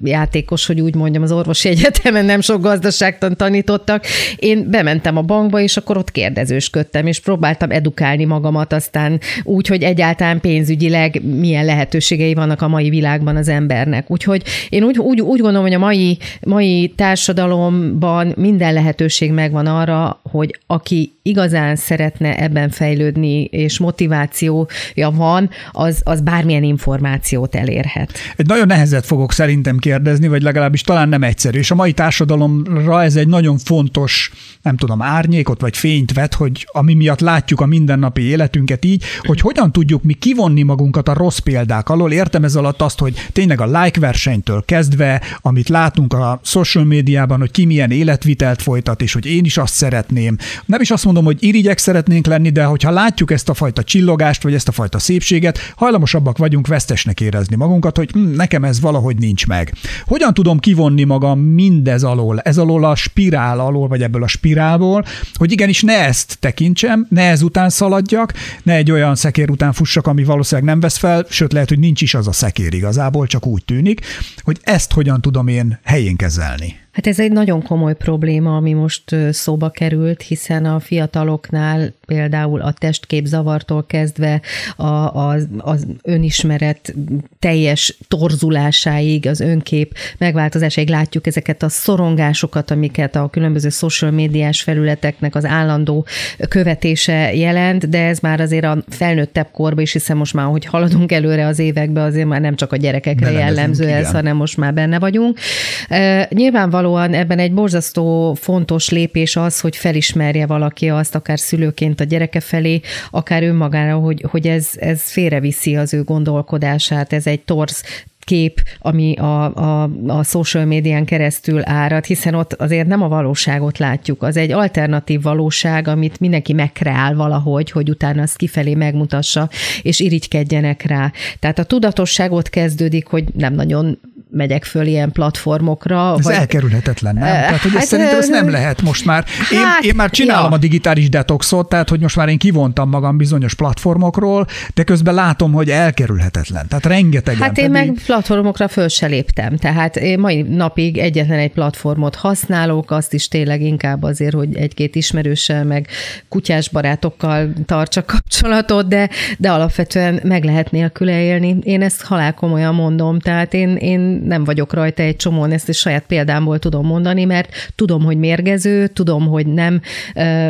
játékos, hogy úgy mondjam, az orvosi egyetemen nem sok gazdaságtan tanítottak. Én bementem a bankba, és akkor ott kérdezősködtem, és próbáltam edukálni magamat aztán úgy, hogy egyáltalán pénzügyileg milyen lehetőségei vannak a mai világban az embernek. Úgyhogy én úgy, úgy, úgy gondolom, hogy a mai, mai társadalomban minden lehetőség megvan arra, hogy aki igazán szeretne ebben fejlődni, és motivációja van, az, az bármilyen információt elérhet. Egy nagyon nehezet fogok szerintem kérdezni, vagy legalábbis talán nem egyszerű. És a mai társadalomra ez egy nagyon fontos, nem tudom, árnyékot vagy fényt vet, hogy ami miatt látjuk a mindennapi életünket így, hogy hogyan tudjuk mi kivonni magunkat a rossz példák alól. Értem ez alatt azt, hogy tényleg a like versenytől kezdve, amit látunk a social médiában, hogy ki milyen életvitelt folytat, és hogy én is azt szeretném. Nem is azt mondom, hogy irigyek szeretnénk lenni, de hogyha látjuk ezt a fajta csillogást, vagy ezt a fajta szépséget, hajlamosabbak vagyunk vesztesnek érezni magunkat, hogy hm, nekem ez valahogy nincs meg. Hogyan tudom kivonni magam mindez alól, ez alól a spirál alól, vagy ebből a spirálból, hogy igenis ne ezt tekintsem, ne ez után szaladjak, ne egy olyan szekér után fussak, ami valószínűleg nem vesz fel, sőt lehet, hogy nincs is az a szekér igazából, csak úgy tűnik, hogy ezt hogyan tudom én helyén kezelni. Hát ez egy nagyon komoly probléma, ami most szóba került, hiszen a fiataloknál például a testkép zavartól kezdve a, a, az önismeret teljes torzulásáig, az önkép megváltozásáig látjuk ezeket a szorongásokat, amiket a különböző social médiás felületeknek az állandó követése jelent, de ez már azért a felnőttebb korban is, hiszen most már, hogy haladunk előre az évekbe, azért már nem csak a gyerekekre jellemző ez, igen. hanem most már benne vagyunk. Nyilvánvalóan nyilvánvalóan ebben egy borzasztó fontos lépés az, hogy felismerje valaki azt, akár szülőként a gyereke felé, akár önmagára, hogy, hogy ez, ez félreviszi az ő gondolkodását, ez egy torz kép, ami a, a, a social médián keresztül árad, hiszen ott azért nem a valóságot látjuk, az egy alternatív valóság, amit mindenki megkreál valahogy, hogy utána azt kifelé megmutassa, és irigykedjenek rá. Tehát a tudatosságot kezdődik, hogy nem nagyon megyek föl ilyen platformokra. Ez vagy... elkerülhetetlen, nem? Tehát, hogy hát, szerintem ez nem lehet most már. Én, hát, én már csinálom ja. a digitális detoxot, tehát, hogy most már én kivontam magam bizonyos platformokról, de közben látom, hogy elkerülhetetlen. Tehát rengeteg. Hát én pedig... meg platformokra föl se léptem. Tehát én mai napig egyetlen egy platformot használok, azt is tényleg inkább azért, hogy egy-két ismerőssel, meg kutyás barátokkal tartsak kapcsolatot, de, de alapvetően meg lehet nélküle élni. Én ezt halálkomolyan mondom. Tehát én, én nem vagyok rajta egy csomón, ezt is saját példámból tudom mondani, mert tudom, hogy mérgező, tudom, hogy nem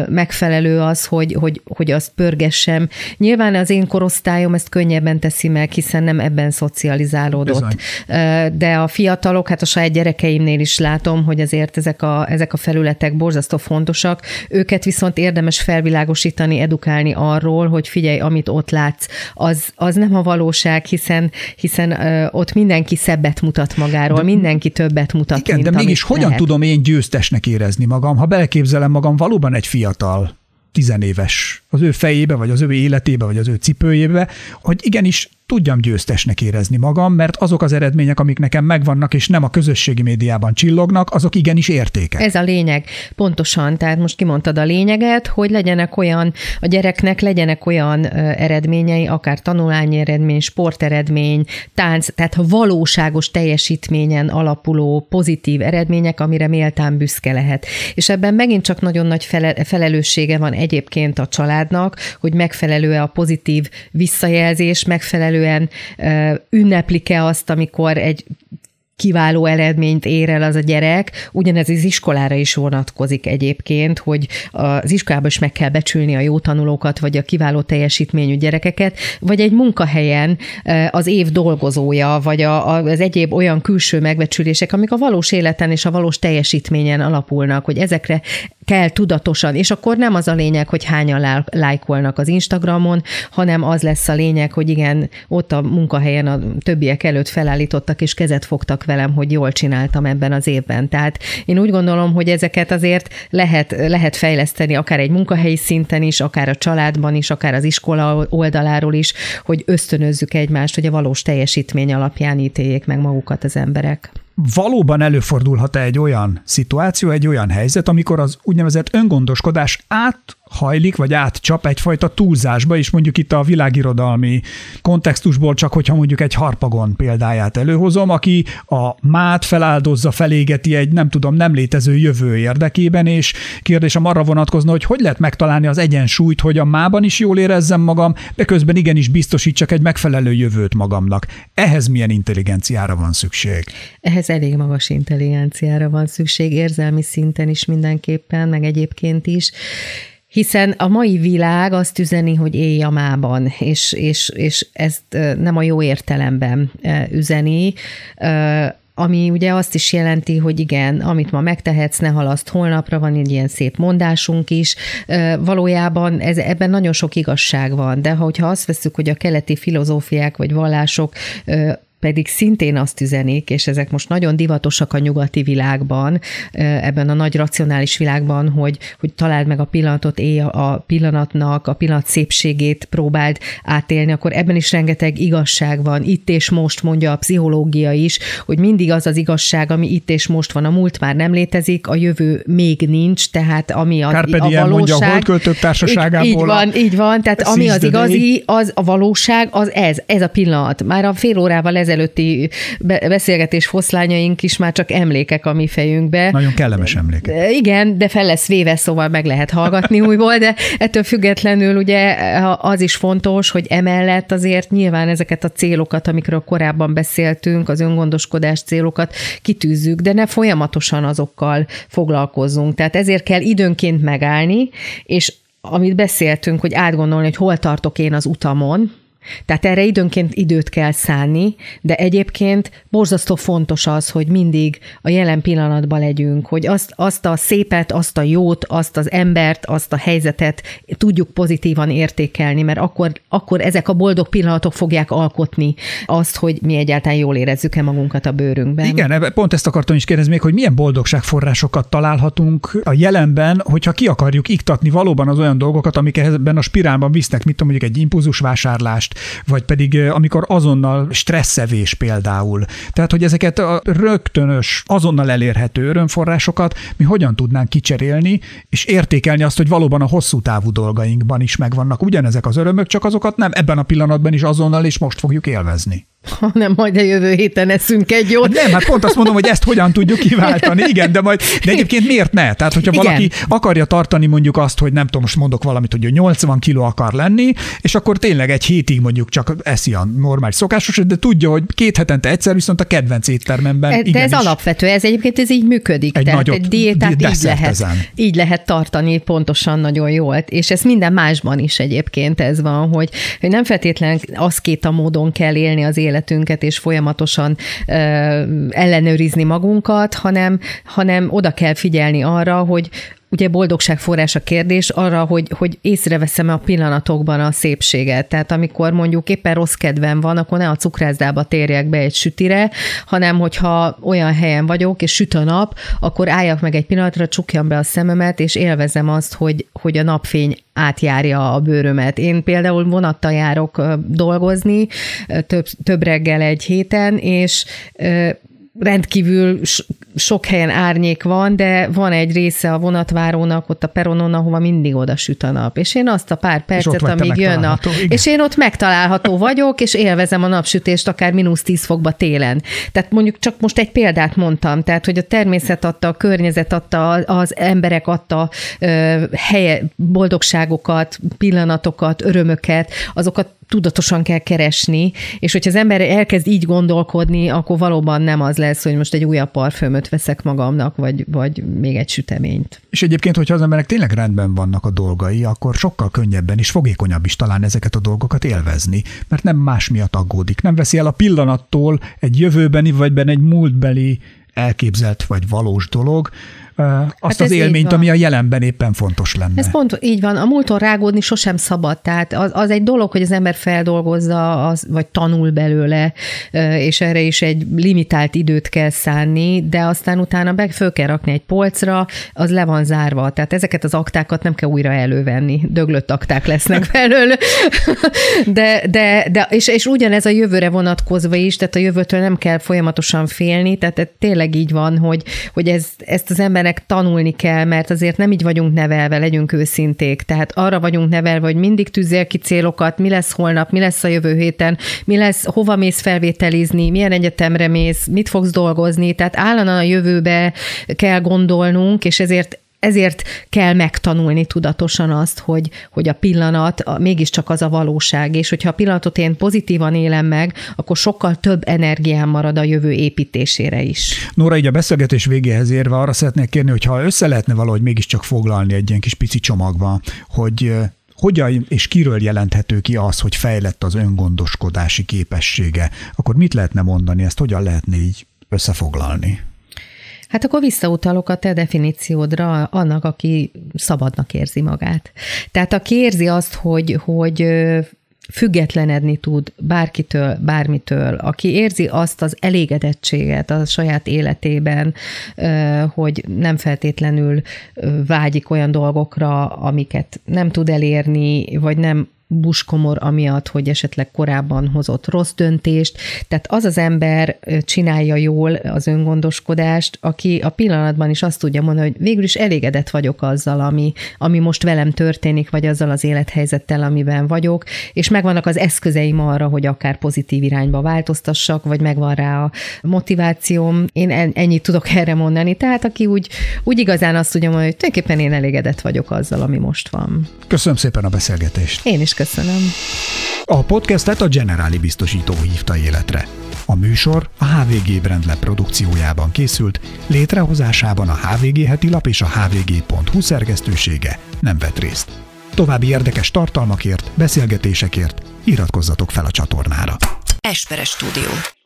megfelelő az, hogy, hogy, hogy azt pörgessem. Nyilván az én korosztályom ezt könnyebben teszi meg, hiszen nem ebben szocializálódott. Bizony. De a fiatalok, hát a saját gyerekeimnél is látom, hogy azért ezek a, ezek a felületek borzasztó fontosak. Őket viszont érdemes felvilágosítani, edukálni arról, hogy figyelj, amit ott látsz, az, az nem a valóság, hiszen, hiszen ott mindenki szebbet mutat mutat magáról, de, mindenki többet mutat, Igen, mint de mégis hogyan lehet. tudom én győztesnek érezni magam, ha beleképzelem magam valóban egy fiatal, tizenéves az ő fejébe, vagy az ő életébe, vagy az ő cipőjébe, hogy igenis tudjam győztesnek érezni magam, mert azok az eredmények, amik nekem megvannak, és nem a közösségi médiában csillognak, azok igenis értékek. Ez a lényeg, pontosan. Tehát most kimondtad a lényeget, hogy legyenek olyan, a gyereknek legyenek olyan eredményei, akár tanulányi eredmény, sporteredmény, tánc, tehát valóságos teljesítményen alapuló pozitív eredmények, amire méltán büszke lehet. És ebben megint csak nagyon nagy felelőssége van egyébként a családnak, hogy megfelelő a pozitív visszajelzés, megfelelő megfelelően ünneplik-e azt, amikor egy kiváló eredményt ér el az a gyerek. Ugyanez az iskolára is vonatkozik egyébként, hogy az iskolában is meg kell becsülni a jó tanulókat, vagy a kiváló teljesítményű gyerekeket, vagy egy munkahelyen az év dolgozója, vagy az egyéb olyan külső megbecsülések, amik a valós életen és a valós teljesítményen alapulnak, hogy ezekre kell tudatosan, és akkor nem az a lényeg, hogy hányan lájkolnak az Instagramon, hanem az lesz a lényeg, hogy igen, ott a munkahelyen a többiek előtt felállítottak és kezet fogtak velem, hogy jól csináltam ebben az évben. Tehát én úgy gondolom, hogy ezeket azért lehet, lehet fejleszteni akár egy munkahelyi szinten is, akár a családban is, akár az iskola oldaláról is, hogy ösztönözzük egymást, hogy a valós teljesítmény alapján ítéljék meg magukat az emberek valóban előfordulhat-e egy olyan szituáció, egy olyan helyzet, amikor az úgynevezett öngondoskodás át hajlik, vagy átcsap egyfajta túlzásba, és mondjuk itt a világirodalmi kontextusból csak, hogyha mondjuk egy harpagon példáját előhozom, aki a mát feláldozza, felégeti egy nem tudom, nem létező jövő érdekében, és kérdésem arra vonatkozna, hogy hogy lehet megtalálni az egyensúlyt, hogy a mában is jól érezzem magam, de közben igenis biztosítsak egy megfelelő jövőt magamnak. Ehhez milyen intelligenciára van szükség? Ehhez elég magas intelligenciára van szükség, érzelmi szinten is mindenképpen, meg egyébként is hiszen a mai világ azt üzeni, hogy élj a mában, és, és, és ezt nem a jó értelemben üzeni, ami ugye azt is jelenti, hogy igen, amit ma megtehetsz, ne halaszt holnapra, van egy ilyen szép mondásunk is. Valójában ez, ebben nagyon sok igazság van, de ha, hogyha azt veszük, hogy a keleti filozófiák vagy vallások pedig szintén azt üzenik, és ezek most nagyon divatosak a nyugati világban, ebben a nagy racionális világban, hogy, hogy találd meg a pillanatot, élj a pillanatnak, a pillanat szépségét próbáld átélni, akkor ebben is rengeteg igazság van. Itt és most mondja a pszichológia is, hogy mindig az az igazság, ami itt és most van. A múlt már nem létezik, a jövő még nincs, tehát ami az, Carpe a valóság. mondja a holdköltők társaságából. Így, így van, így van, tehát ami az igazi, az a valóság, az ez, ez a pillanat. Már a fél órával ez ezelőtti beszélgetés foszlányaink is már csak emlékek a mi fejünkbe. Nagyon kellemes emlékek. Igen, de fel lesz véve, szóval meg lehet hallgatni újból, de ettől függetlenül ugye az is fontos, hogy emellett azért nyilván ezeket a célokat, amikről korábban beszéltünk, az öngondoskodás célokat kitűzzük, de ne folyamatosan azokkal foglalkozzunk. Tehát ezért kell időnként megállni, és amit beszéltünk, hogy átgondolni, hogy hol tartok én az utamon, tehát erre időnként időt kell szánni, de egyébként borzasztó fontos az, hogy mindig a jelen pillanatban legyünk, hogy azt, azt a szépet, azt a jót, azt az embert, azt a helyzetet tudjuk pozitívan értékelni, mert akkor, akkor ezek a boldog pillanatok fogják alkotni azt, hogy mi egyáltalán jól érezzük-e magunkat a bőrünkben. Igen, pont ezt akartam is kérdezni még, hogy milyen boldogságforrásokat találhatunk a jelenben, hogyha ki akarjuk iktatni valóban az olyan dolgokat, amik ebben a spirálban visznek, mit tudom, mondjuk egy impulzusvásárlást, vagy pedig amikor azonnal stresszevés például. Tehát, hogy ezeket a rögtönös, azonnal elérhető örömforrásokat mi hogyan tudnánk kicserélni, és értékelni azt, hogy valóban a hosszú távú dolgainkban is megvannak ugyanezek az örömök, csak azokat nem ebben a pillanatban is azonnal és most fogjuk élvezni hanem majd a jövő héten eszünk egy jót. Hát nem, hát pont azt mondom, hogy ezt hogyan tudjuk kiváltani, igen, de majd, de egyébként miért ne? Tehát, hogyha igen. valaki akarja tartani mondjuk azt, hogy nem tudom, most mondok valamit, hogy 80 kiló akar lenni, és akkor tényleg egy hétig mondjuk csak eszi a normális szokásos, de tudja, hogy két hetente egyszer viszont a kedvenc éttermemben. De ez alapvető, ez egyébként ez így működik. Egy Tehát nagyot, egy diétát így lehet, így lehet tartani pontosan nagyon jól. És ez minden másban is egyébként ez van, hogy, hogy nem feltétlenül az két a módon kell élni az életünket, és folyamatosan ö, ellenőrizni magunkat, hanem, hanem oda kell figyelni arra, hogy ugye boldogság forrás a kérdés arra, hogy, hogy észreveszem a pillanatokban a szépséget. Tehát amikor mondjuk éppen rossz kedvem van, akkor ne a cukrászdába térjek be egy sütire, hanem hogyha olyan helyen vagyok, és süt a nap, akkor álljak meg egy pillanatra, csukjam be a szememet, és élvezem azt, hogy, hogy a napfény átjárja a bőrömet. Én például vonattal járok dolgozni, több, több reggel egy héten, és rendkívül sok helyen árnyék van, de van egy része a vonatvárónak, ott a peronon, ahova mindig oda süt a nap. És én azt a pár percet, amíg jön a... Igen. És én ott megtalálható vagyok, és élvezem a napsütést akár mínusz 10 fokba télen. Tehát mondjuk csak most egy példát mondtam, tehát hogy a természet adta, a környezet adta, az emberek adta ö, helye, boldogságokat, pillanatokat, örömöket, azokat tudatosan kell keresni, és hogyha az ember elkezd így gondolkodni, akkor valóban nem az lesz, hogy most egy újabb parfümöt veszek magamnak, vagy, vagy még egy süteményt. És egyébként, hogyha az emberek tényleg rendben vannak a dolgai, akkor sokkal könnyebben és fogékonyabb is talán ezeket a dolgokat élvezni, mert nem más miatt aggódik. Nem veszi el a pillanattól egy jövőbeni vagy benne egy múltbeli elképzelt vagy valós dolog, azt hát az élményt, ami a jelenben éppen fontos lenne. Ez pont így van. A múlton rágódni sosem szabad. Tehát az, az egy dolog, hogy az ember feldolgozza, az, vagy tanul belőle, és erre is egy limitált időt kell szánni, de aztán utána be föl kell rakni egy polcra, az le van zárva. Tehát ezeket az aktákat nem kell újra elővenni. Döglött akták lesznek belőle. de, de, de és, és ugyanez a jövőre vonatkozva is, tehát a jövőtől nem kell folyamatosan félni, tehát tényleg így van, hogy, hogy ez, ezt az emberek embernek tanulni kell, mert azért nem így vagyunk nevelve, legyünk őszinték. Tehát arra vagyunk nevelve, hogy mindig tűzél ki célokat, mi lesz holnap, mi lesz a jövő héten, mi lesz, hova mész felvételizni, milyen egyetemre mész, mit fogsz dolgozni. Tehát állandóan a jövőbe kell gondolnunk, és ezért ezért kell megtanulni tudatosan azt, hogy, hogy a pillanat a, mégiscsak az a valóság, és hogyha a pillanatot én pozitívan élem meg, akkor sokkal több energiám marad a jövő építésére is. Nóra, így a beszélgetés végéhez érve arra szeretnék kérni, hogy ha össze lehetne valahogy mégiscsak foglalni egy ilyen kis pici csomagba, hogy hogyan és kiről jelenthető ki az, hogy fejlett az öngondoskodási képessége, akkor mit lehetne mondani, ezt hogyan lehetne így összefoglalni? Hát akkor visszautalok a te definíciódra annak, aki szabadnak érzi magát. Tehát aki érzi azt, hogy, hogy függetlenedni tud bárkitől, bármitől, aki érzi azt az elégedettséget a saját életében, hogy nem feltétlenül vágyik olyan dolgokra, amiket nem tud elérni, vagy nem buskomor amiatt, hogy esetleg korábban hozott rossz döntést. Tehát az az ember csinálja jól az öngondoskodást, aki a pillanatban is azt tudja mondani, hogy végül is elégedett vagyok azzal, ami, ami most velem történik, vagy azzal az élethelyzettel, amiben vagyok, és megvannak az eszközeim arra, hogy akár pozitív irányba változtassak, vagy megvan rá a motivációm. Én ennyit tudok erre mondani. Tehát aki úgy, úgy igazán azt tudja mondani, hogy tulajdonképpen én elégedett vagyok azzal, ami most van. Köszönöm szépen a beszélgetést. Én is köszönöm. A podcastet a Generáli biztosító hívta életre. A műsor a HVG Brandlab produkciójában készült, létrehozásában a HVG heti lap és a hvg.hu szerkesztősége nem vett részt. További érdekes tartalmakért, beszélgetésekért iratkozzatok fel a csatornára. Esperes Stúdió